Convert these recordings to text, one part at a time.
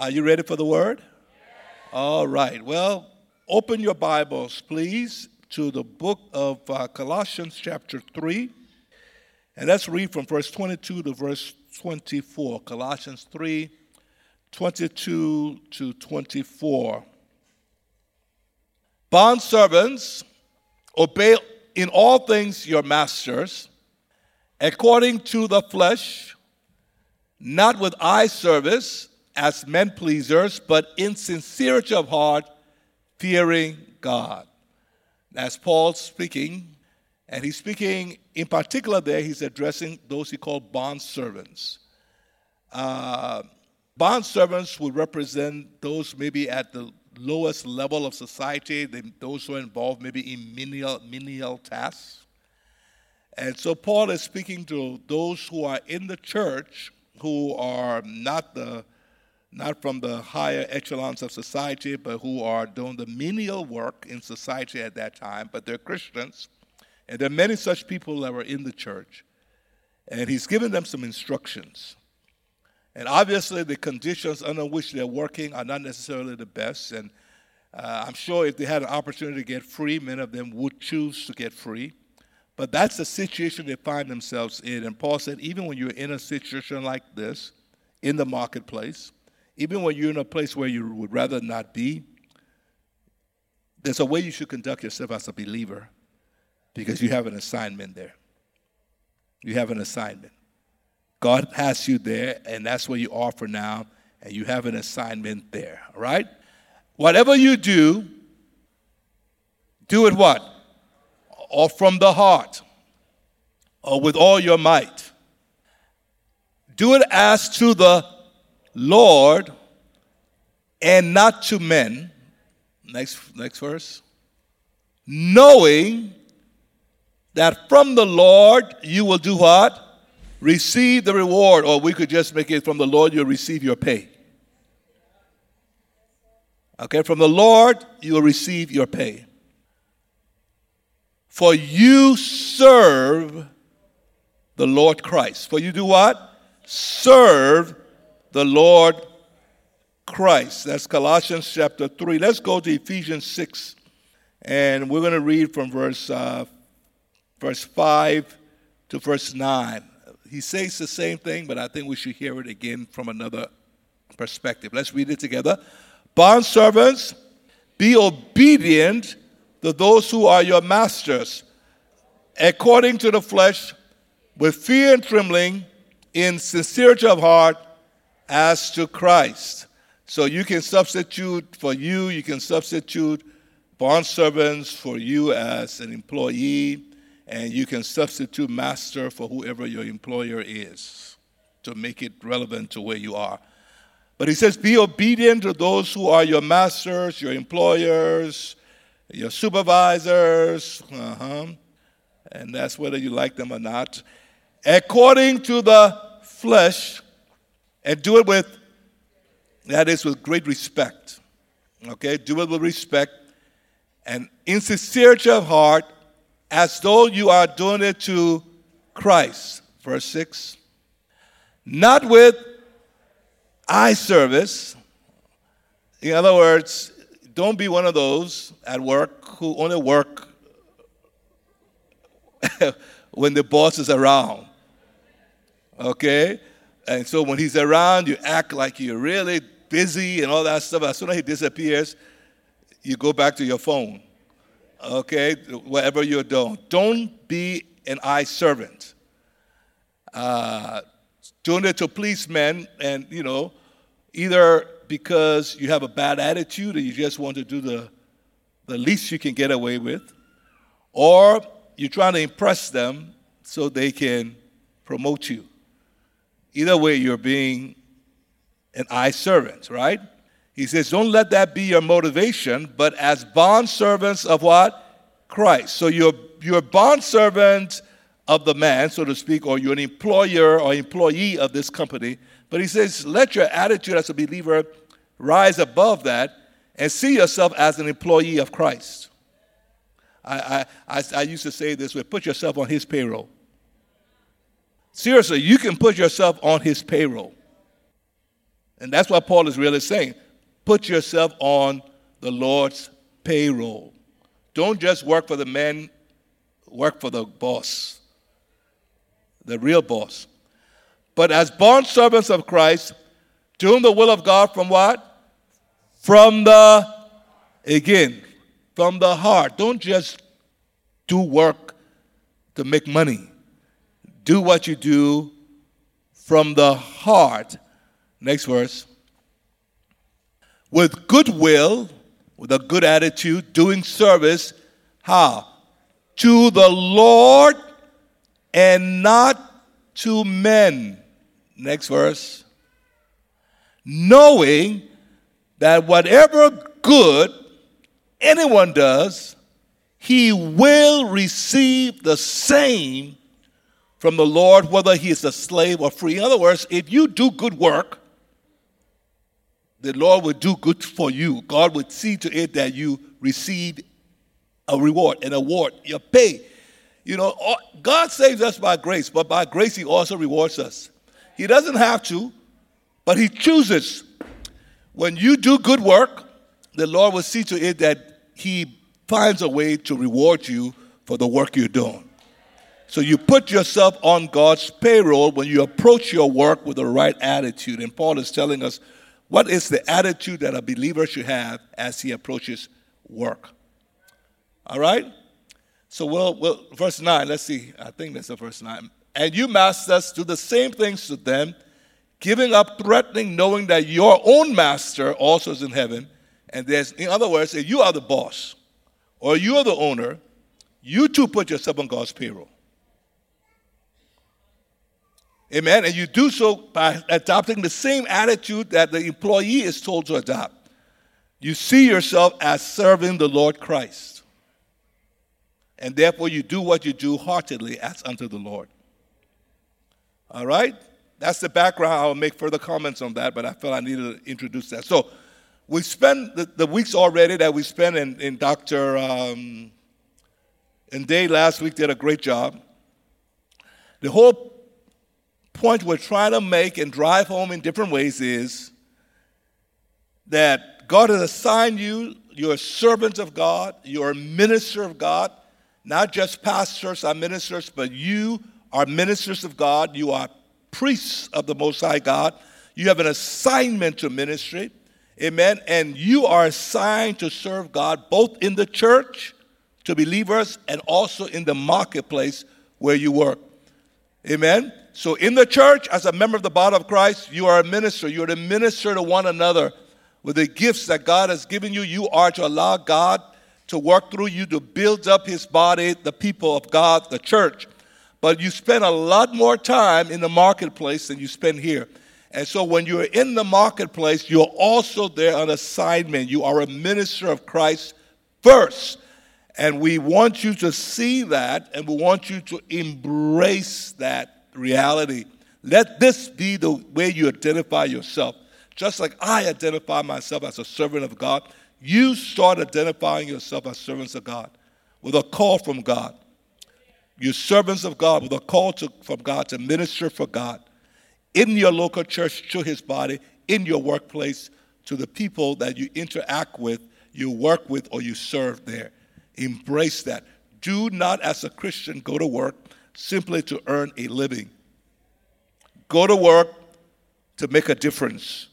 Are you ready for the word? All right. Well, open your Bibles, please, to the book of uh, Colossians, chapter 3. And let's read from verse 22 to verse 24. Colossians 3 22 to 24. Bond servants, obey in all things your masters, according to the flesh, not with eye service as men pleasers, but in sincerity of heart, fearing God. That's Paul speaking, and he's speaking in particular there, he's addressing those he called bond servants. Uh, bond servants would represent those maybe at the lowest level of society, those who are involved maybe in menial, menial tasks. And so Paul is speaking to those who are in the church who are not the not from the higher echelons of society, but who are doing the menial work in society at that time, but they're Christians. And there are many such people that were in the church. And he's given them some instructions. And obviously, the conditions under which they're working are not necessarily the best. And uh, I'm sure if they had an opportunity to get free, many of them would choose to get free. But that's the situation they find themselves in. And Paul said, even when you're in a situation like this, in the marketplace, even when you're in a place where you would rather not be, there's a way you should conduct yourself as a believer because you have an assignment there. You have an assignment. God has you there, and that's where you are for now, and you have an assignment there, all right? Whatever you do, do it what? Or from the heart, or with all your might. Do it as to the Lord and not to men. Next, next verse. Knowing that from the Lord you will do what? Receive the reward, or we could just make it from the Lord you'll receive your pay. Okay, from the Lord you will receive your pay. For you serve the Lord Christ. For you do what? Serve the Lord Christ. That's Colossians chapter 3. Let's go to Ephesians 6, and we're going to read from verse, uh, verse 5 to verse 9. He says the same thing, but I think we should hear it again from another perspective. Let's read it together. Bond servants, be obedient to those who are your masters, according to the flesh, with fear and trembling, in sincerity of heart as to Christ. So you can substitute for you, you can substitute bond servants for you as an employee, and you can substitute master for whoever your employer is to make it relevant to where you are. But he says, Be obedient to those who are your masters, your employers, your supervisors, uh-huh. and that's whether you like them or not, according to the flesh and do it with, that is, with great respect. Okay? Do it with respect and in sincerity of heart, as though you are doing it to Christ. Verse 6. Not with eye service. In other words, don't be one of those at work who only work when the boss is around. Okay? And so when he's around, you act like you're really busy and all that stuff. As soon as he disappears, you go back to your phone. Okay? Whatever you're doing. Don't be an eye servant. Uh, doing it to please men and, you know, either because you have a bad attitude or you just want to do the, the least you can get away with, or you're trying to impress them so they can promote you. Either way, you're being an eye servant, right? He says, don't let that be your motivation, but as bond servants of what? Christ. So you're, you're bond servant of the man, so to speak, or you're an employer or employee of this company. But he says, let your attitude as a believer rise above that and see yourself as an employee of Christ. I, I, I, I used to say this way put yourself on his payroll. Seriously, you can put yourself on his payroll. And that's what Paul is really saying. Put yourself on the Lord's payroll. Don't just work for the men, work for the boss, the real boss. But as bond servants of Christ, doing the will of God from what? From the, again, from the heart. Don't just do work to make money. Do what you do from the heart. Next verse. With goodwill, with a good attitude, doing service. How? To the Lord and not to men. Next verse. Knowing that whatever good anyone does, he will receive the same from the Lord, whether he is a slave or free. In other words, if you do good work, the Lord will do good for you. God would see to it that you receive a reward, an award, your pay. You know, God saves us by grace, but by grace, He also rewards us. He doesn't have to, but He chooses. When you do good work, the Lord will see to it that He finds a way to reward you for the work you're doing. So you put yourself on God's payroll when you approach your work with the right attitude. And Paul is telling us what is the attitude that a believer should have as he approaches work. All right? So we'll, we'll verse 9, let's see. I think that's the verse 9. And you masters do the same things to them, giving up threatening, knowing that your own master also is in heaven. And there's, in other words, if you are the boss or you are the owner, you too put yourself on God's payroll. Amen. And you do so by adopting the same attitude that the employee is told to adopt. You see yourself as serving the Lord Christ. And therefore, you do what you do heartedly as unto the Lord. All right? That's the background. I'll make further comments on that, but I felt I needed to introduce that. So, we spent the, the weeks already that we spent in, Dr. Um, and Day last week did a great job. The whole point we're trying to make and drive home in different ways is that God has assigned you, you're a servant of God, you're a minister of God. Not just pastors are ministers, but you are ministers of God. You are priests of the Most High God. You have an assignment to ministry. Amen. And you are assigned to serve God both in the church to believers and also in the marketplace where you work. Amen. So, in the church, as a member of the body of Christ, you are a minister. You're to minister to one another with the gifts that God has given you. You are to allow God to work through you to build up His body, the people of God, the church. But you spend a lot more time in the marketplace than you spend here. And so, when you're in the marketplace, you're also there on assignment. You are a minister of Christ first. And we want you to see that, and we want you to embrace that reality. Let this be the way you identify yourself. Just like I identify myself as a servant of God, you start identifying yourself as servants of God with a call from God. You're servants of God with a call to, from God to minister for God in your local church to his body, in your workplace, to the people that you interact with, you work with, or you serve there. Embrace that. Do not, as a Christian, go to work simply to earn a living. Go to work to make a difference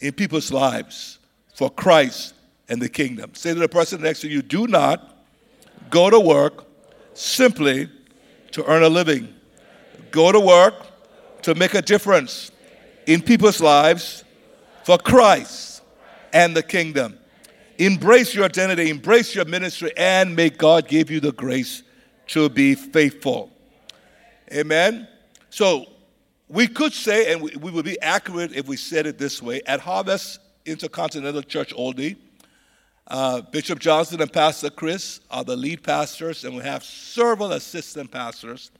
in people's lives for Christ and the kingdom. Say to the person next to you, do not go to work simply to earn a living. Go to work to make a difference in people's lives for Christ and the kingdom. Embrace your identity, embrace your ministry, and may God give you the grace to be faithful. Amen. So we could say, and we, we would be accurate if we said it this way at Harvest Intercontinental Church Olney, uh, Bishop Johnson and Pastor Chris are the lead pastors, and we have several assistant pastors.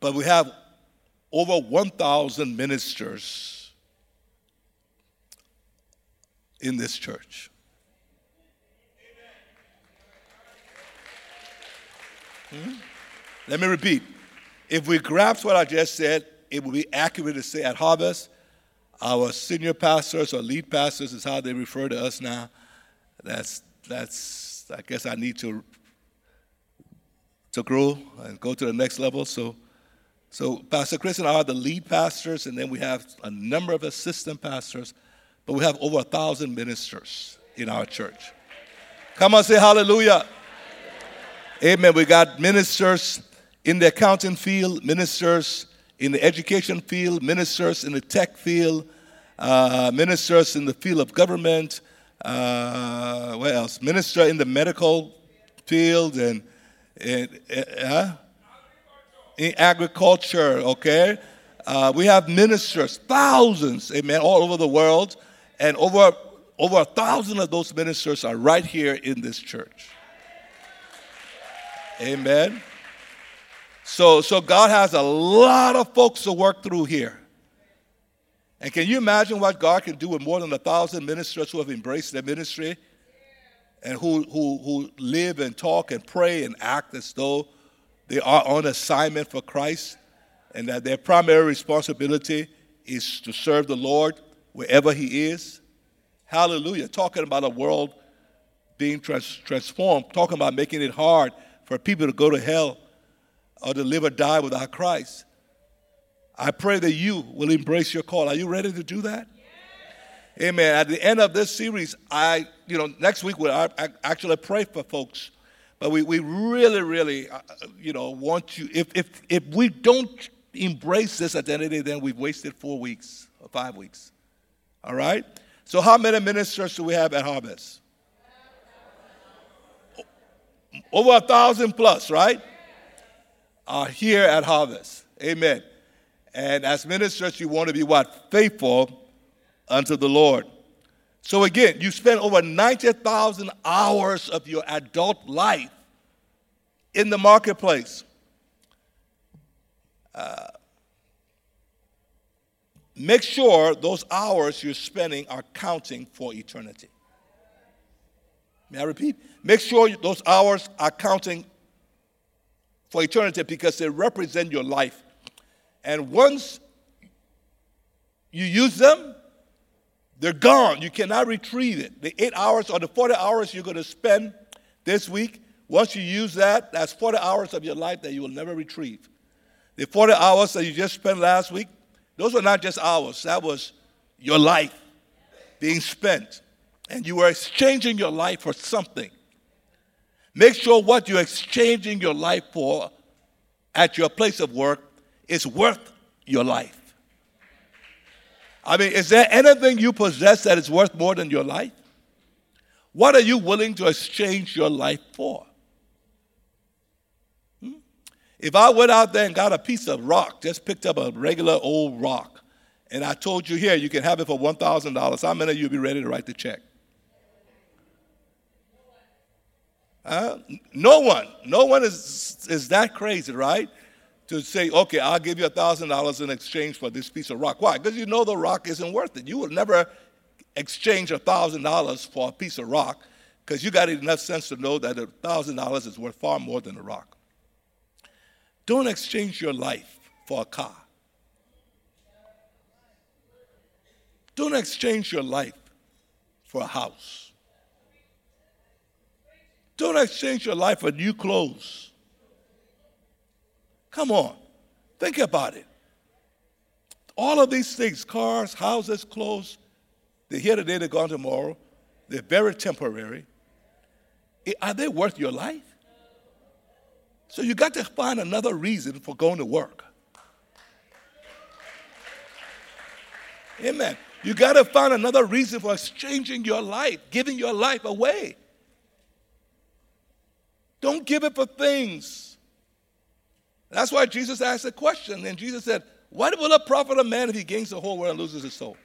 But we have over 1,000 ministers in this church. Hmm? Let me repeat. If we grasp what I just said, it would be accurate to say at Harvest, our senior pastors or lead pastors is how they refer to us now. That's, that's I guess I need to, to grow and go to the next level. So, so Pastor Chris and I are the lead pastors, and then we have a number of assistant pastors, but we have over a thousand ministers in our church. Come on, say hallelujah. Amen. We got ministers in the accounting field, ministers in the education field, ministers in the tech field, uh, ministers in the field of government, uh, what else? Minister in the medical field and, and uh, in agriculture, okay? Uh, we have ministers, thousands, amen, all over the world, and over, over a thousand of those ministers are right here in this church. Amen. So, so God has a lot of folks to work through here. And can you imagine what God can do with more than a thousand ministers who have embraced their ministry and who, who, who live and talk and pray and act as though they are on assignment for Christ and that their primary responsibility is to serve the Lord wherever He is? Hallelujah. Talking about a world being trans- transformed, talking about making it hard for people to go to hell or to live or die without Christ. I pray that you will embrace your call. Are you ready to do that? Amen. At the end of this series, I, you know, next week we'll actually pray for folks. But we, we really, really, uh, you know, want you, if, if, if we don't embrace this identity, then we've wasted four weeks or five weeks. All right? So, how many ministers do we have at Harvest? Over a thousand plus, right? are here at Harvest. Amen. And as ministers, you want to be what? Faithful unto the Lord. So again, you spend over 90,000 hours of your adult life in the marketplace. Uh, make sure those hours you're spending are counting for eternity. May I repeat? Make sure those hours are counting for eternity because they represent your life. And once you use them, they're gone. You cannot retrieve it. The eight hours or the 40 hours you're going to spend this week, once you use that, that's 40 hours of your life that you will never retrieve. The 40 hours that you just spent last week, those were not just hours, that was your life being spent. And you were exchanging your life for something. Make sure what you're exchanging your life for at your place of work is worth your life. I mean, is there anything you possess that is worth more than your life? What are you willing to exchange your life for? Hmm? If I went out there and got a piece of rock, just picked up a regular old rock, and I told you here you can have it for $1,000, how many of you would be ready to write the check? Uh, no one, no one is, is that crazy, right? To say, okay, I'll give you a $1,000 in exchange for this piece of rock. Why? Because you know the rock isn't worth it. You will never exchange a $1,000 for a piece of rock because you got enough sense to know that a $1,000 is worth far more than a rock. Don't exchange your life for a car. Don't exchange your life for a house. Don't exchange your life for new clothes. Come on, think about it. All of these things cars, houses, clothes they're here today, they're gone tomorrow. They're very temporary. Are they worth your life? So you got to find another reason for going to work. Amen. You got to find another reason for exchanging your life, giving your life away. Don't give it for things. That's why Jesus asked a question. And Jesus said, What will it profit a man if he gains the whole world and loses his soul?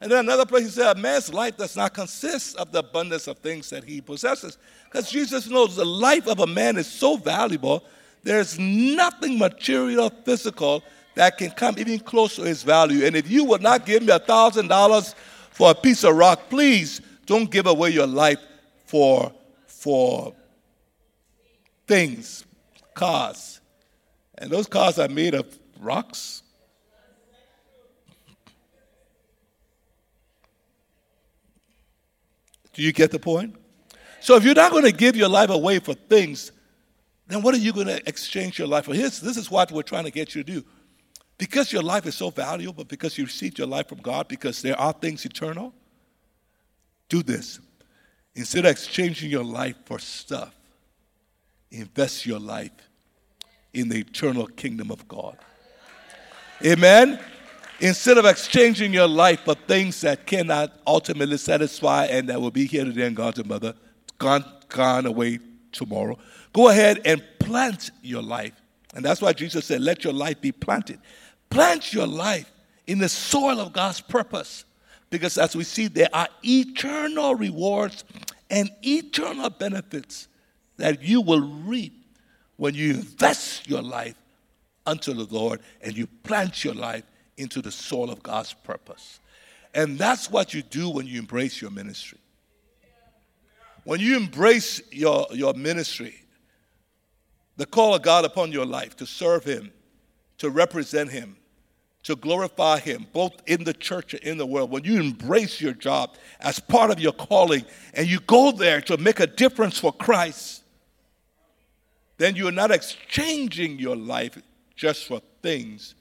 And then another place he said, A man's life does not consist of the abundance of things that he possesses. Because Jesus knows the life of a man is so valuable, there's nothing material physical that can come even close to his value. And if you would not give me a thousand dollars for a piece of rock, please don't give away your life for, for things, cars. And those cars are made of rocks. Do you get the point? So if you're not going to give your life away for things, then what are you going to exchange your life for? Here's, this is what we're trying to get you to do. Because your life is so valuable, because you received your life from God, because there are things eternal, do this. Instead of exchanging your life for stuff, invest your life in the eternal kingdom of God. Amen? Instead of exchanging your life for things that cannot ultimately satisfy and that will be here today and gone tomorrow, gone, gone away tomorrow, go ahead and plant your life. And that's why Jesus said, Let your life be planted. Plant your life in the soil of God's purpose. Because as we see, there are eternal rewards and eternal benefits that you will reap when you invest your life unto the Lord and you plant your life into the soil of God's purpose. And that's what you do when you embrace your ministry. When you embrace your, your ministry, the call of God upon your life to serve Him, to represent Him, to glorify Him, both in the church and in the world, when you embrace your job as part of your calling and you go there to make a difference for Christ, then you are not exchanging your life just for things.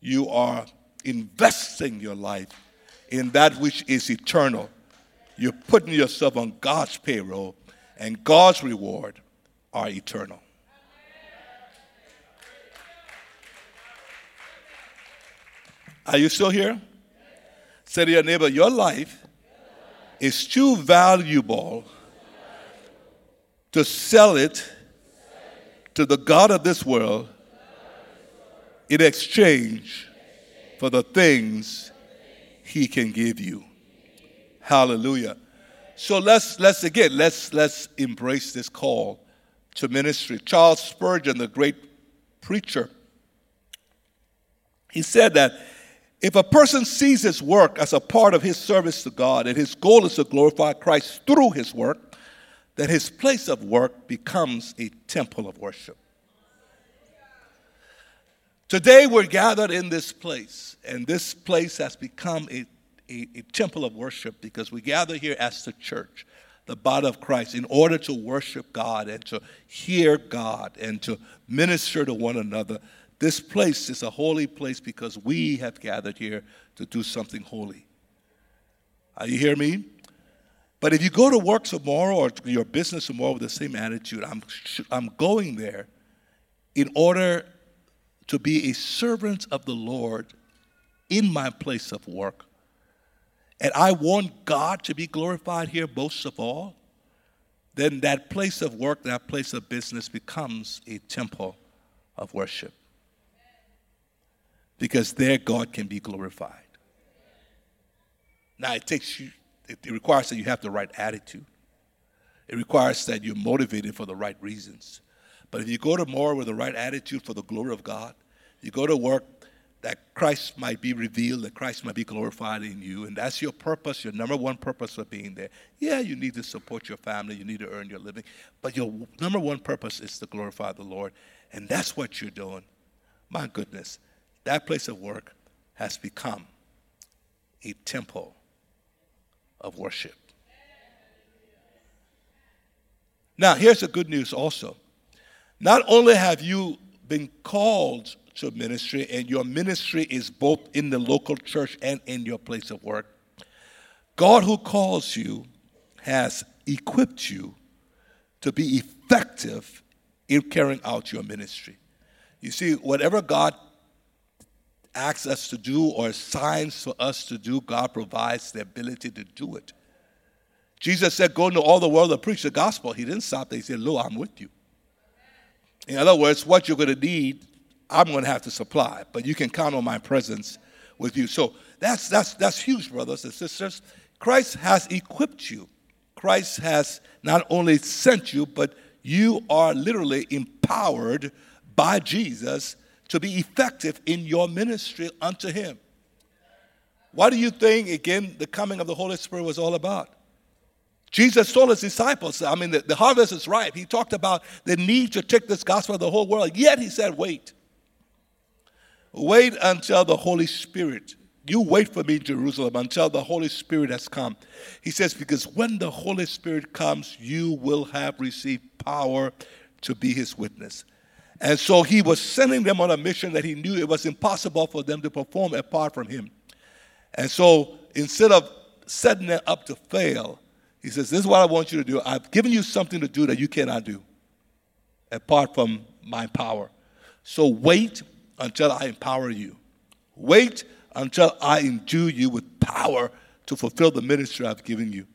You are investing your life in that which is eternal. You're putting yourself on God's payroll, and God's reward are eternal. Are you still here? Say to your neighbor, your life is too valuable to sell it to the God of this world in exchange for the things he can give you. Hallelujah. So let's let's again let's let's embrace this call to ministry. Charles Spurgeon, the great preacher, he said that if a person sees his work as a part of his service to God and his goal is to glorify Christ through his work, then his place of work becomes a temple of worship. Today we're gathered in this place, and this place has become a, a, a, temple of worship because we gather here as the church, the body of Christ, in order to worship God and to hear God and to minister to one another. This place is a holy place because we have gathered here to do something holy. Are you hear me? But if you go to work tomorrow or your business tomorrow with the same attitude, I'm, I'm going there in order to be a servant of the Lord in my place of work. And I want God to be glorified here most of all, then that place of work, that place of business becomes a temple of worship because there God can be glorified. Now it takes you, it requires that you have the right attitude. It requires that you're motivated for the right reasons. But if you go to more with the right attitude for the glory of God, you go to work that Christ might be revealed, that Christ might be glorified in you, and that's your purpose, your number one purpose of being there. Yeah, you need to support your family, you need to earn your living, but your number one purpose is to glorify the Lord, and that's what you're doing. My goodness, that place of work has become a temple of worship. Now, here's the good news also. Not only have you been called to ministry, and your ministry is both in the local church and in your place of work, God who calls you has equipped you to be effective in carrying out your ministry. You see, whatever God asks us to do or assigns for us to do, God provides the ability to do it. Jesus said, Go into all the world and preach the gospel. He didn't stop there. He said, Lo, I'm with you. In other words, what you're going to need, I'm going to have to supply, but you can count on my presence with you. So that's, that's, that's huge, brothers and sisters. Christ has equipped you. Christ has not only sent you, but you are literally empowered by Jesus to be effective in your ministry unto Him. What do you think, again, the coming of the Holy Spirit was all about? Jesus told his disciples, I mean, the, the harvest is ripe. He talked about the need to take this gospel to the whole world. Yet he said, wait. Wait until the Holy Spirit you wait for me in Jerusalem until the Holy Spirit has come. He says, Because when the Holy Spirit comes, you will have received power to be his witness. And so he was sending them on a mission that he knew it was impossible for them to perform apart from him. And so instead of setting them up to fail, he says, This is what I want you to do. I've given you something to do that you cannot do apart from my power. So wait until I empower you. Wait until I endue you with power to fulfill the ministry I've given you.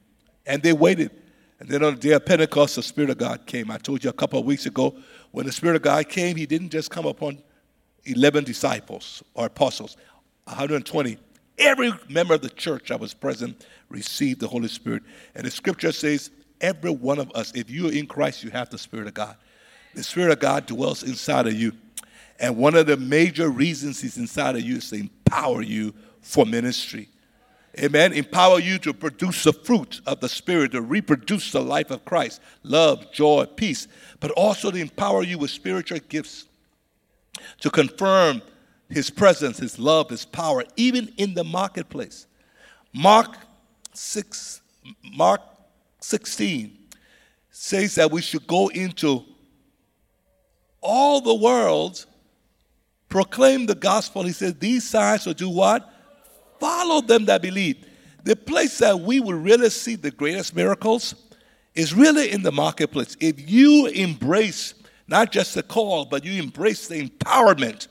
And they waited. And then on the day of Pentecost, the Spirit of God came. I told you a couple of weeks ago, when the Spirit of God came, He didn't just come upon 11 disciples or apostles, 120. Every member of the church that was present received the Holy Spirit. And the scripture says, every one of us, if you are in Christ, you have the Spirit of God. The Spirit of God dwells inside of you. And one of the major reasons He's inside of you is to empower you for ministry. Amen. Empower you to produce the fruit of the Spirit, to reproduce the life of Christ love, joy, peace, but also to empower you with spiritual gifts to confirm His presence, His love, His power, even in the marketplace. Mark 6, Mark 16 says that we should go into all the world, proclaim the gospel. He says, These signs will do what? Follow them that believe. The place that we will really see the greatest miracles is really in the marketplace. If you embrace not just the call, but you embrace the empowerment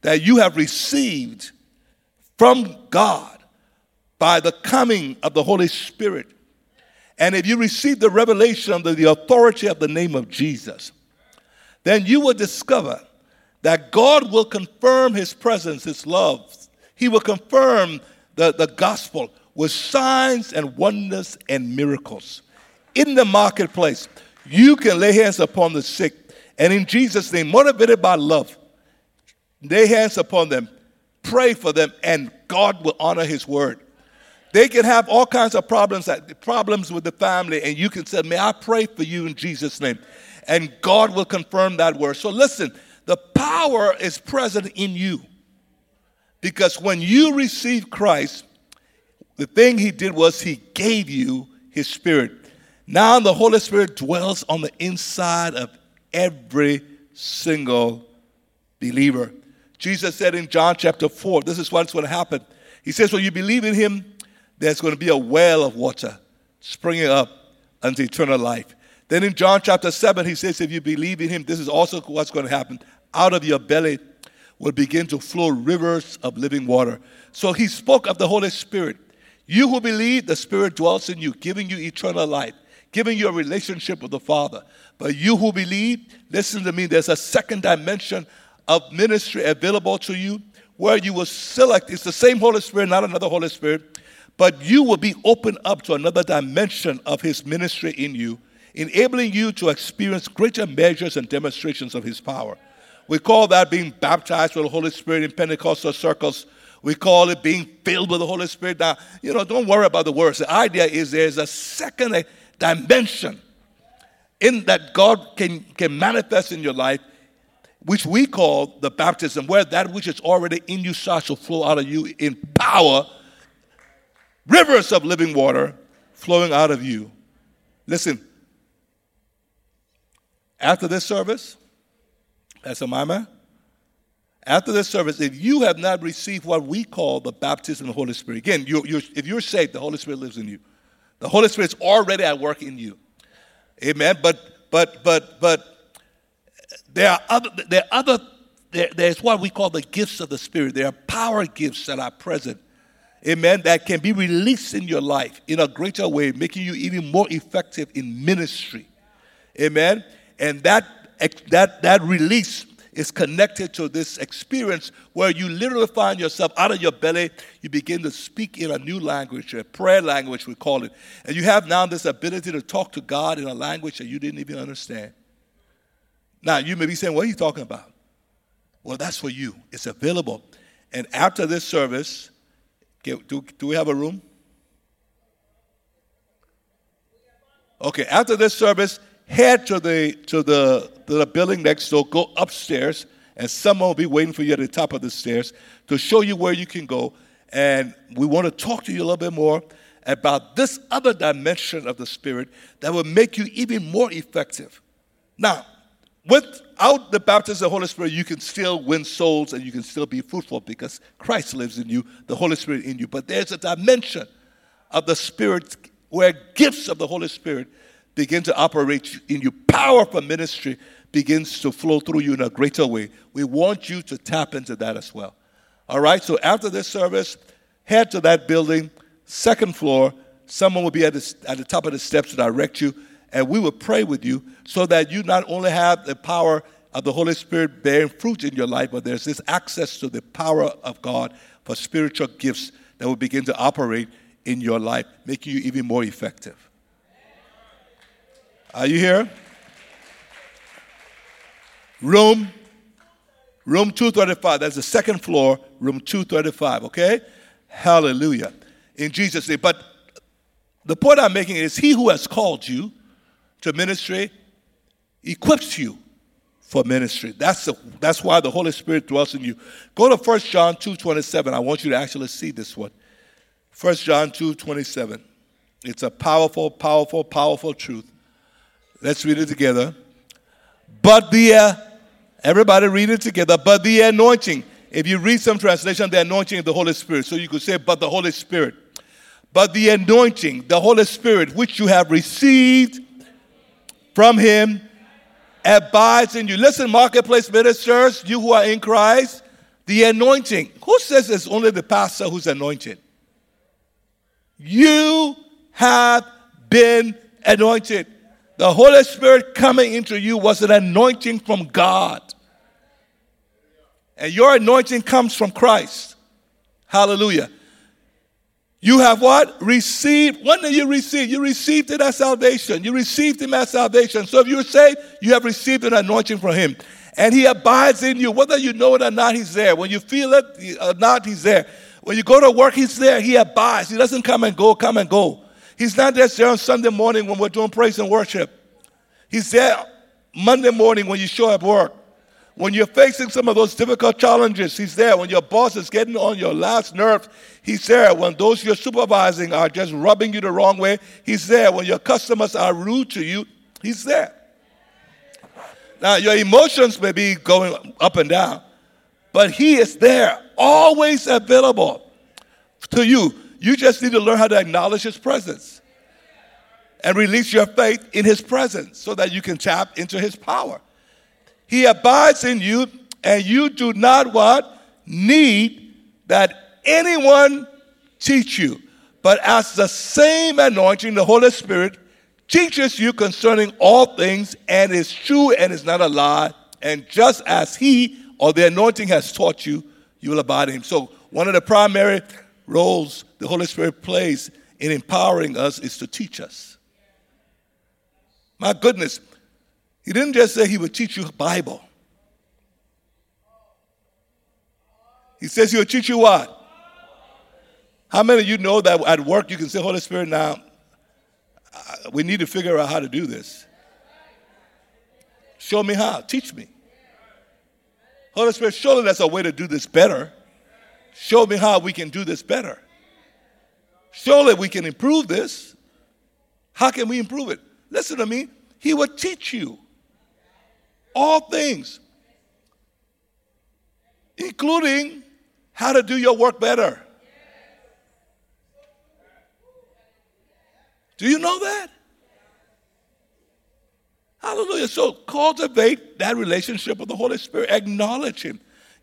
that you have received from God by the coming of the Holy Spirit, and if you receive the revelation under the authority of the name of Jesus, then you will discover that God will confirm His presence, His love, he will confirm the, the gospel with signs and wonders and miracles. In the marketplace, you can lay hands upon the sick, and in Jesus' name, motivated by love, lay hands upon them, pray for them, and God will honor His word. They can have all kinds of problems, problems with the family, and you can say, May I pray for you in Jesus' name? And God will confirm that word. So listen, the power is present in you. Because when you received Christ, the thing he did was he gave you his spirit. Now the Holy Spirit dwells on the inside of every single believer. Jesus said in John chapter 4, this is what's going to happen. He says, When you believe in him, there's going to be a well of water springing up unto eternal life. Then in John chapter 7, he says, If you believe in him, this is also what's going to happen. Out of your belly will begin to flow rivers of living water. So he spoke of the Holy Spirit. You who believe, the Spirit dwells in you, giving you eternal life, giving you a relationship with the Father. But you who believe, listen to me, there's a second dimension of ministry available to you where you will select, it's the same Holy Spirit, not another Holy Spirit, but you will be opened up to another dimension of His ministry in you, enabling you to experience greater measures and demonstrations of His power. We call that being baptized with the Holy Spirit in Pentecostal circles. We call it being filled with the Holy Spirit. Now, you know, don't worry about the words. The idea is there's a second dimension in that God can, can manifest in your life, which we call the baptism, where that which is already in you starts to flow out of you in power, rivers of living water flowing out of you. Listen, after this service, that's a mama. After this service, if you have not received what we call the baptism of the Holy Spirit, again, you're, you're, if you're saved, the Holy Spirit lives in you. The Holy Spirit's already at work in you. Amen. But but but but there are other there are other there, there's what we call the gifts of the Spirit. There are power gifts that are present. Amen. That can be released in your life in a greater way, making you even more effective in ministry. Amen. And that that, that release is connected to this experience where you literally find yourself out of your belly, you begin to speak in a new language, a prayer language, we call it. And you have now this ability to talk to God in a language that you didn't even understand. Now, you may be saying, What are you talking about? Well, that's for you, it's available. And after this service, do, do we have a room? Okay, after this service, head to the to the to the building next door, go upstairs, and someone will be waiting for you at the top of the stairs to show you where you can go. And we want to talk to you a little bit more about this other dimension of the Spirit that will make you even more effective. Now, without the baptism of the Holy Spirit, you can still win souls and you can still be fruitful because Christ lives in you, the Holy Spirit in you. But there's a dimension of the Spirit where gifts of the Holy Spirit begin to operate in you. Power for ministry begins to flow through you in a greater way. We want you to tap into that as well. All right, so after this service, head to that building, second floor. Someone will be at the, at the top of the steps to direct you and we will pray with you so that you not only have the power of the Holy Spirit bearing fruit in your life, but there's this access to the power of God for spiritual gifts that will begin to operate in your life, making you even more effective. Are you here? Room, room 235. That's the second floor, room 235, okay? Hallelujah. In Jesus' name. But the point I'm making is He who has called you to ministry equips you for ministry. That's, the, that's why the Holy Spirit dwells in you. Go to 1 John 2.27. I want you to actually see this one. 1 John 2.27. It's a powerful, powerful, powerful truth. Let's read it together. But the, uh, everybody read it together. But the anointing. If you read some translation, the anointing of the Holy Spirit. So you could say, but the Holy Spirit. But the anointing, the Holy Spirit, which you have received from him abides in you. Listen, marketplace ministers, you who are in Christ, the anointing. Who says it's only the pastor who's anointed? You have been anointed. The Holy Spirit coming into you was an anointing from God. And your anointing comes from Christ. Hallelujah. You have what? Received. When did you receive? You received it as salvation. You received him as salvation. So if you're saved, you have received an anointing from him. And he abides in you. Whether you know it or not, he's there. When you feel it or not, he's there. When you go to work, he's there. He abides. He doesn't come and go, come and go. He's not just there on Sunday morning when we're doing praise and worship. He's there Monday morning when you show up work. When you're facing some of those difficult challenges, he's there. When your boss is getting on your last nerve, he's there. When those you're supervising are just rubbing you the wrong way, he's there. When your customers are rude to you, he's there. Now, your emotions may be going up and down, but he is there, always available to you. You just need to learn how to acknowledge his presence and release your faith in his presence so that you can tap into his power. He abides in you, and you do not what? Need that anyone teach you. But as the same anointing, the Holy Spirit, teaches you concerning all things and is true and is not a lie. And just as He or the anointing has taught you, you will abide in Him. So, one of the primary roles the Holy Spirit plays in empowering us is to teach us. My goodness, he didn't just say he would teach you Bible. He says he will teach you what? How many of you know that at work you can say, Holy Spirit, now uh, we need to figure out how to do this? Show me how. Teach me. Holy Spirit, surely there's a way to do this better. Show me how we can do this better. Surely we can improve this. How can we improve it? Listen to me. He will teach you all things, including how to do your work better. Do you know that? Hallelujah. So cultivate that relationship with the Holy Spirit. Acknowledge Him.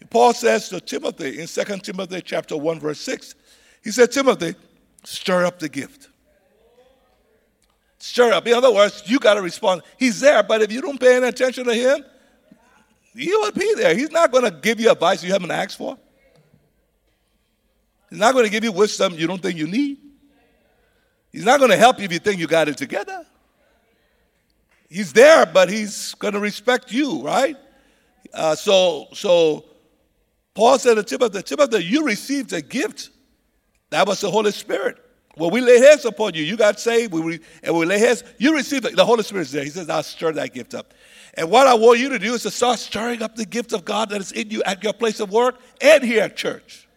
Paul says to Timothy in 2 Timothy chapter 1, verse 6, he said, Timothy, stir up the gift. Stir up. In other words, you got to respond. He's there, but if you don't pay any attention to him, he will be there. He's not going to give you advice you haven't asked for. He's not going to give you wisdom you don't think you need. He's not going to help you if you think you got it together. He's there, but he's going to respect you, right? Uh, so, so Paul said to Timothy, Timothy, you received a gift. That was the Holy Spirit. Well, we lay hands upon you. You got saved, we, and we lay hands. You received. The Holy Spirit is there. He says, I'll stir that gift up. And what I want you to do is to start stirring up the gift of God that is in you at your place of work and here at church.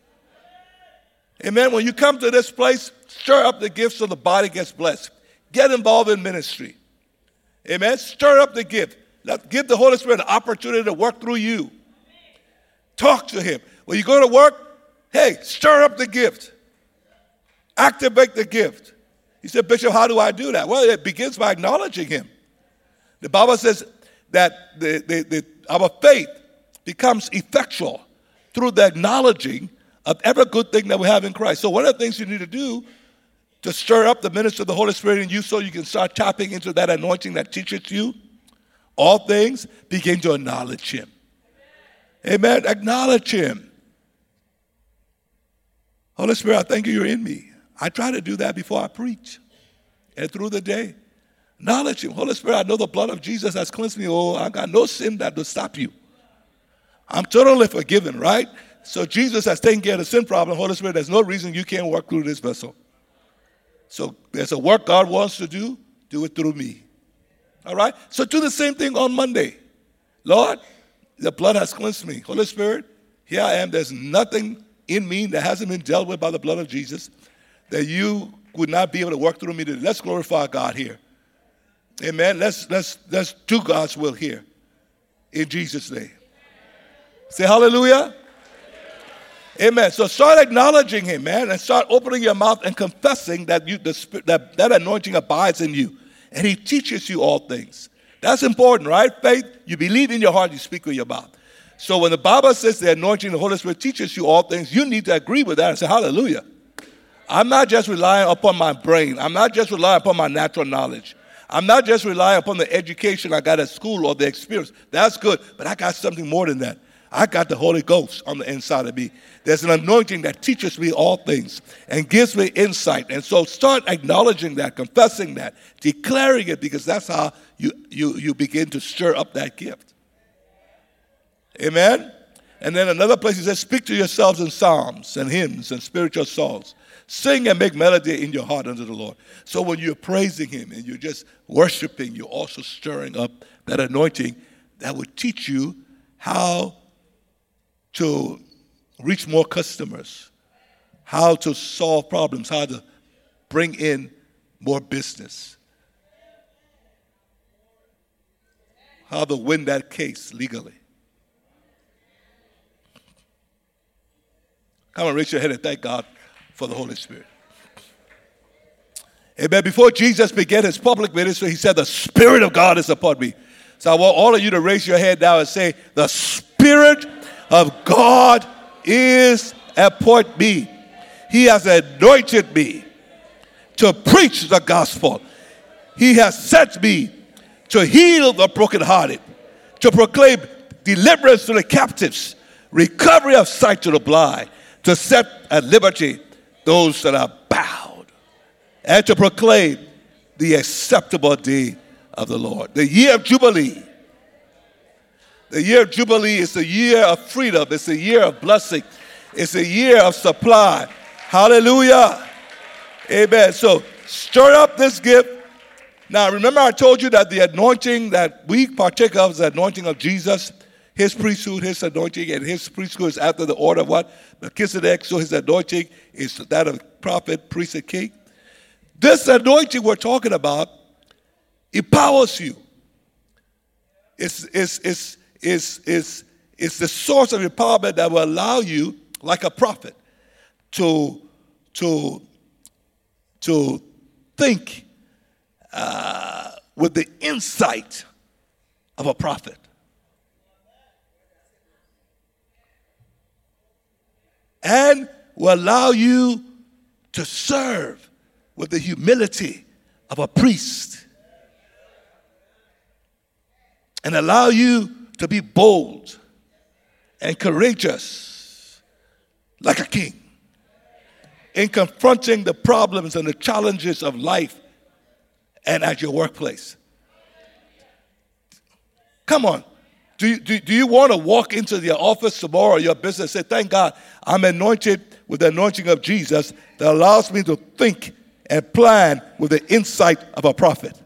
Amen. When you come to this place, stir up the gifts so the body gets blessed. Get involved in ministry. Amen. Stir up the gift. Let, give the Holy Spirit an opportunity to work through you. Talk to Him. When you go to work, hey, stir up the gift. Activate the gift. He said, Bishop, how do I do that? Well, it begins by acknowledging Him. The Bible says that the, the, the, our faith becomes effectual through the acknowledging of every good thing that we have in Christ. So, one of the things you need to do to stir up the ministry of the Holy Spirit in you so you can start tapping into that anointing that teaches you all things, begin to acknowledge Him. Amen. Acknowledge Him. Holy Spirit, I thank you you're in me. I try to do that before I preach and through the day. Acknowledge Him. Holy Spirit, I know the blood of Jesus has cleansed me. Oh, I got no sin that will stop you. I'm totally forgiven, right? So Jesus has taken care of the sin problem. Holy Spirit, there's no reason you can't work through this vessel. So there's a work God wants to do, do it through me. All right? So do the same thing on Monday. Lord, the blood has cleansed me. Holy Spirit, here I am. There's nothing in me that hasn't been dealt with by the blood of Jesus that you would not be able to work through me today. Let's glorify God here. Amen. Let's let's let's do God's will here. In Jesus' name. Say hallelujah. Amen. So start acknowledging him, man, and start opening your mouth and confessing that you the, that, that anointing abides in you. And he teaches you all things. That's important, right? Faith, you believe in your heart, you speak with your mouth. So when the Bible says the anointing of the Holy Spirit teaches you all things, you need to agree with that and say, Hallelujah. I'm not just relying upon my brain. I'm not just relying upon my natural knowledge. I'm not just relying upon the education I got at school or the experience. That's good, but I got something more than that. I got the Holy Ghost on the inside of me. There's an anointing that teaches me all things and gives me insight. And so start acknowledging that, confessing that, declaring it, because that's how you, you, you begin to stir up that gift. Amen? And then another place he says, Speak to yourselves in psalms and hymns and spiritual songs. Sing and make melody in your heart unto the Lord. So when you're praising Him and you're just worshiping, you're also stirring up that anointing that would teach you how to reach more customers, how to solve problems, how to bring in more business, how to win that case legally. Come on, raise your head and thank God for the Holy Spirit. Amen. Before Jesus began his public ministry, he said, The Spirit of God is upon me. So I want all of you to raise your head now and say, The Spirit of God is upon me. He has anointed me to preach the gospel. He has sent me to heal the brokenhearted, to proclaim deliverance to the captives, recovery of sight to the blind, to set at liberty those that are bowed, and to proclaim the acceptable day of the Lord, the year of Jubilee the year of Jubilee is a year of freedom, it's a year of blessing, it's a year of supply. Hallelujah. Amen. So stir up this gift. Now, remember, I told you that the anointing that we partake of is the anointing of Jesus, his priesthood, his anointing, and his priesthood is after the order of what? Melchizedek. So his anointing is that of prophet, priest, and king. This anointing we're talking about empowers you. It's, it's, it's, is, is, is the source of empowerment that will allow you, like a prophet, to, to, to think uh, with the insight of a prophet. And will allow you to serve with the humility of a priest and allow you to be bold and courageous like a king in confronting the problems and the challenges of life and at your workplace. Come on. Do you, do, do you want to walk into your office tomorrow your business and say, Thank God, I'm anointed with the anointing of Jesus that allows me to think and plan with the insight of a prophet?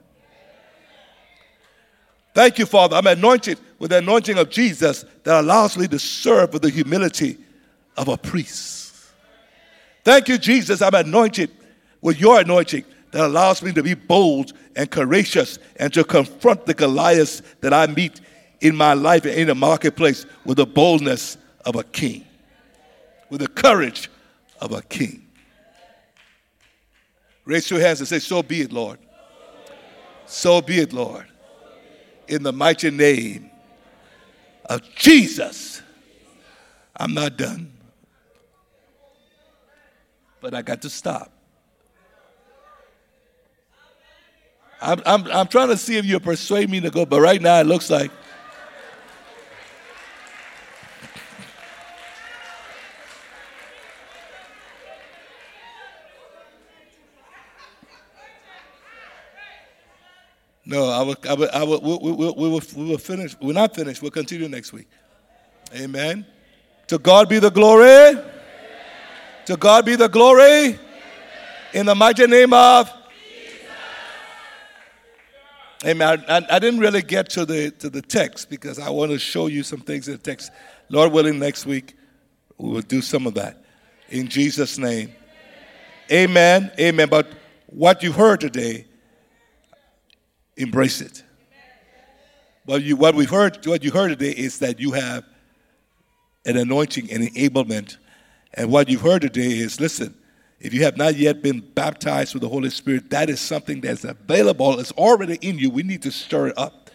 Thank you, Father. I'm anointed with the anointing of Jesus that allows me to serve with the humility of a priest. Thank you, Jesus. I'm anointed with your anointing that allows me to be bold and courageous and to confront the Goliaths that I meet in my life and in the marketplace with the boldness of a king, with the courage of a king. Raise your hands and say, So be it, Lord. So be it, Lord. In the mighty name of Jesus. I'm not done. But I got to stop. I'm, I'm, I'm trying to see if you'll persuade me to go, but right now it looks like. No, I will, I will, I we, we, we, we, will, we will finish. We're not finished. We'll continue next week. Amen. To God be the glory. Amen. To God be the glory. Amen. In the mighty name of Amen. I, I, didn't really get to the to the text because I want to show you some things in the text. Lord willing, next week we will do some of that. In Jesus' name. Amen. Amen. But what you heard today, embrace it. But you, what we've heard, what you heard today is that you have an anointing and enablement. And what you've heard today is listen, if you have not yet been baptized with the Holy Spirit, that is something that's available. It's already in you. We need to stir it up.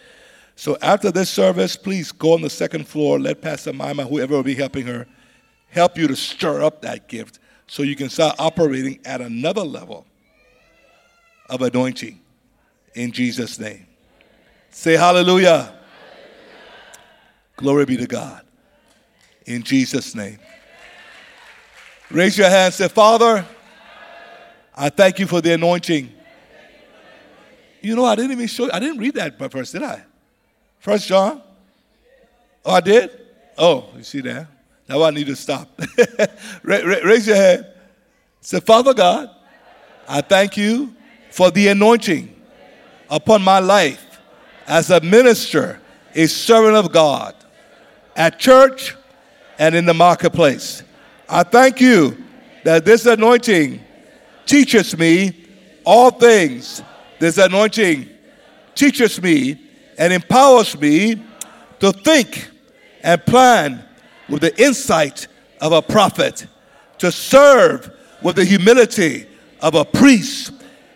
So after this service, please go on the second floor. Let Pastor Mima, whoever will be helping her, help you to stir up that gift so you can start operating at another level of anointing in Jesus' name. Say hallelujah. hallelujah. Glory be to God. In Jesus' name. Raise your hand. Say, Father, I thank you for the anointing. You know, I didn't even show I didn't read that first, did I? First John? Oh, I did? Oh, you see that? Now I need to stop. Raise your hand. Say, Father God, I thank you for the anointing upon my life as a minister, a servant of God, at church and in the marketplace. I thank you that this anointing teaches me all things. This anointing teaches me and empowers me to think and plan with the insight of a prophet, to serve with the humility of a priest,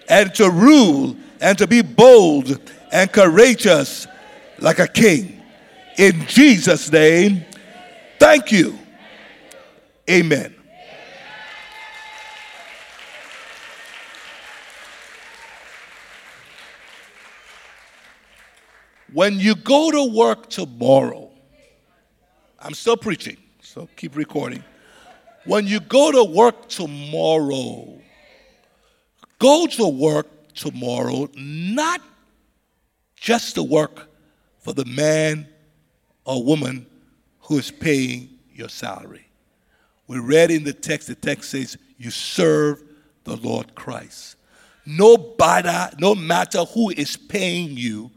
and to rule and to be bold and courageous like a king. In Jesus' name, thank you. Amen. When you go to work tomorrow, I'm still preaching, so keep recording. When you go to work tomorrow, go to work tomorrow not just to work for the man or woman who is paying your salary. We read in the text, the text says, You serve the Lord Christ. Nobody, no matter who is paying you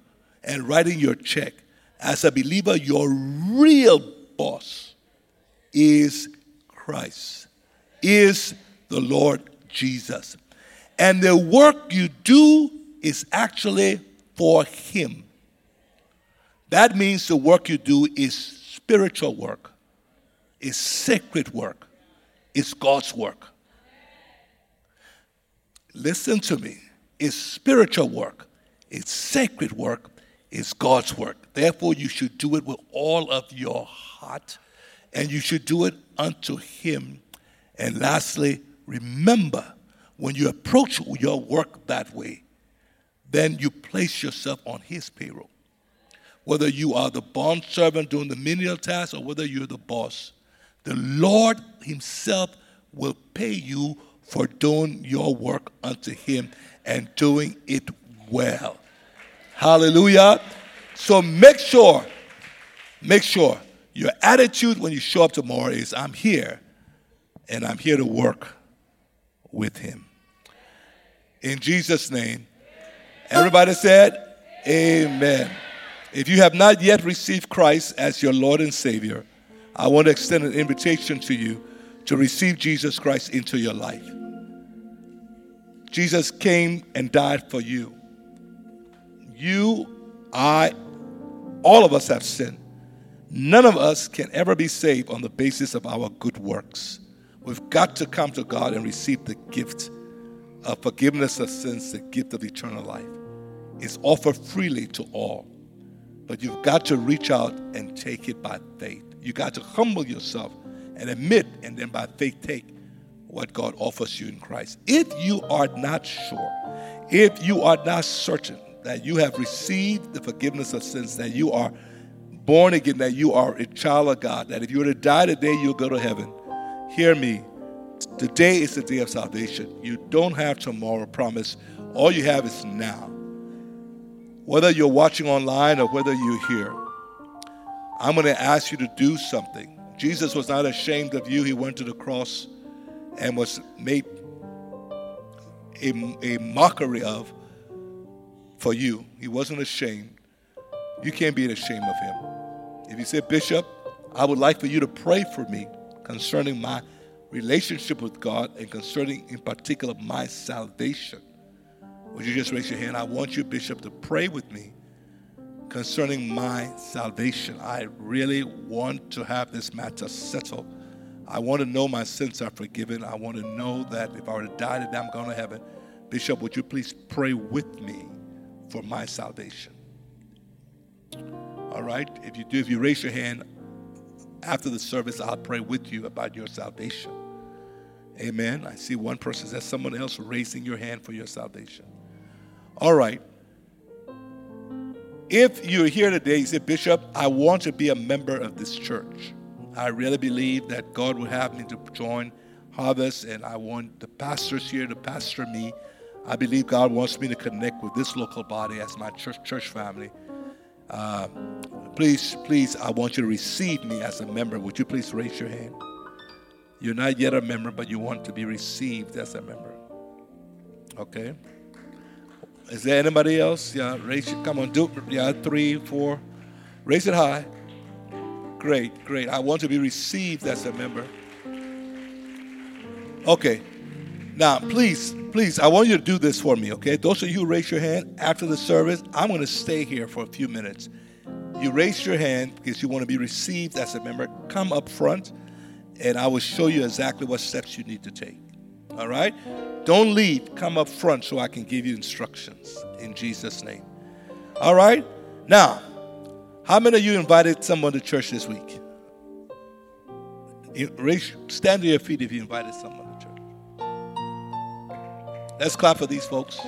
and writing your check, as a believer, your real boss is Christ, is the Lord Jesus. And the work you do is actually for Him. That means the work you do is spiritual work is sacred work, it's God's work. Listen to me. It's spiritual work, it's sacred work, it's God's work. Therefore, you should do it with all of your heart, and you should do it unto Him. And lastly, remember when you approach your work that way, then you place yourself on His payroll. Whether you are the bond servant doing the menial tasks or whether you're the boss, the Lord Himself will pay you for doing your work unto Him and doing it well. Hallelujah. So make sure, make sure your attitude when you show up tomorrow is I'm here and I'm here to work with Him. In Jesus' name, everybody said, Amen. If you have not yet received Christ as your Lord and Savior, I want to extend an invitation to you to receive Jesus Christ into your life. Jesus came and died for you. You, I, all of us have sinned. None of us can ever be saved on the basis of our good works. We've got to come to God and receive the gift of forgiveness of sins, the gift of eternal life. It's offered freely to all. But you've got to reach out and take it by faith. You've got to humble yourself and admit, and then by faith take what God offers you in Christ. If you are not sure, if you are not certain that you have received the forgiveness of sins, that you are born again, that you are a child of God, that if you were to die today, you'll go to heaven, hear me. Today is the day of salvation. You don't have tomorrow promise. All you have is now. Whether you're watching online or whether you're here, I'm going to ask you to do something. Jesus was not ashamed of you. He went to the cross and was made a, a mockery of for you. He wasn't ashamed. You can't be ashamed of him. If you say, Bishop, I would like for you to pray for me concerning my relationship with God and concerning, in particular, my salvation. Would you just raise your hand? I want you, Bishop, to pray with me concerning my salvation. I really want to have this matter settled. I want to know my sins are forgiven. I want to know that if I were to die today, I'm going to heaven. Bishop, would you please pray with me for my salvation? All right? If you do, if you raise your hand after the service, I'll pray with you about your salvation. Amen. I see one person. Is someone else raising your hand for your salvation? All right. If you're here today, you say, Bishop, I want to be a member of this church. I really believe that God will have me to join Harvest, and I want the pastors here to pastor me. I believe God wants me to connect with this local body as my church, church family. Uh, please, please, I want you to receive me as a member. Would you please raise your hand? You're not yet a member, but you want to be received as a member. Okay? Is there anybody else? Yeah, raise it. Come on, do yeah, three, four. Raise it high. Great, great. I want to be received as a member. Okay. Now, please, please, I want you to do this for me, okay? Those of you who raise your hand after the service, I'm going to stay here for a few minutes. You raise your hand because you want to be received as a member. Come up front, and I will show you exactly what steps you need to take. All right? Don't leave. Come up front so I can give you instructions in Jesus' name. All right? Now, how many of you invited someone to church this week? Raise, Stand to your feet if you invited someone. Let's clap for these folks.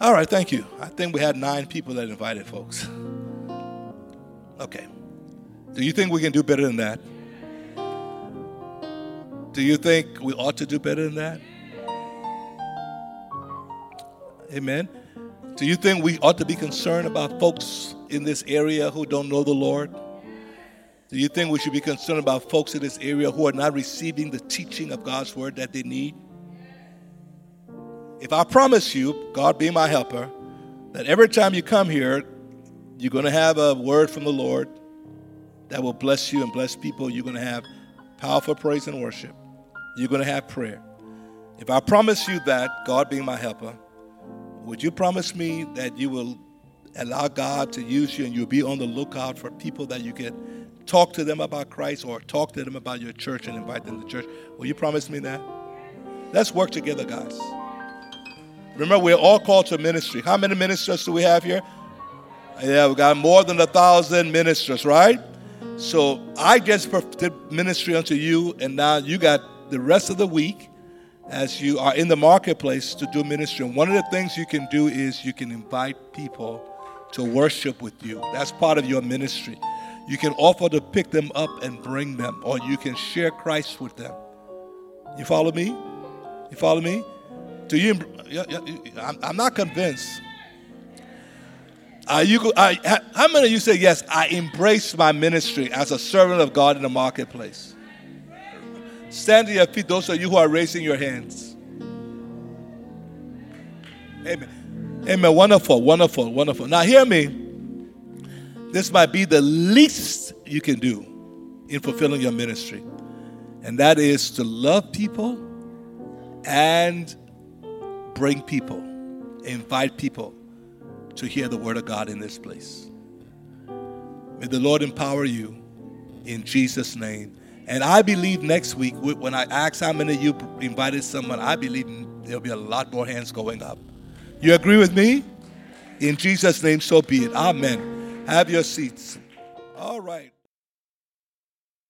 All right, thank you. I think we had nine people that invited folks. Okay. Do you think we can do better than that? Do you think we ought to do better than that? Amen. Do you think we ought to be concerned about folks in this area who don't know the Lord? Do you think we should be concerned about folks in this area who are not receiving the teaching of God's word that they need? If I promise you, God be my helper, that every time you come here, you're going to have a word from the Lord that will bless you and bless people. You're going to have powerful praise and worship. You're going to have prayer. If I promise you that, God being my helper, would you promise me that you will allow God to use you and you'll be on the lookout for people that you can talk to them about Christ or talk to them about your church and invite them to church? Will you promise me that? Let's work together, guys. Remember, we're all called to ministry. How many ministers do we have here? Yeah, we got more than a thousand ministers, right? So I just did ministry unto you, and now you got the rest of the week as you are in the marketplace to do ministry. And one of the things you can do is you can invite people to worship with you. That's part of your ministry. You can offer to pick them up and bring them, or you can share Christ with them. You follow me? You follow me? Do you? I'm not convinced are you, how many of you say, Yes, I embrace my ministry as a servant of God in the marketplace? Stand to your feet, those of you who are raising your hands. Amen. Amen. Wonderful, wonderful, wonderful. Now, hear me. This might be the least you can do in fulfilling your ministry, and that is to love people and bring people, invite people to hear the word of God in this place. May the Lord empower you in Jesus' name. And I believe next week, when I ask how many of you invited someone, I believe there'll be a lot more hands going up. You agree with me? In Jesus' name, so be it. Amen. Have your seats. All right.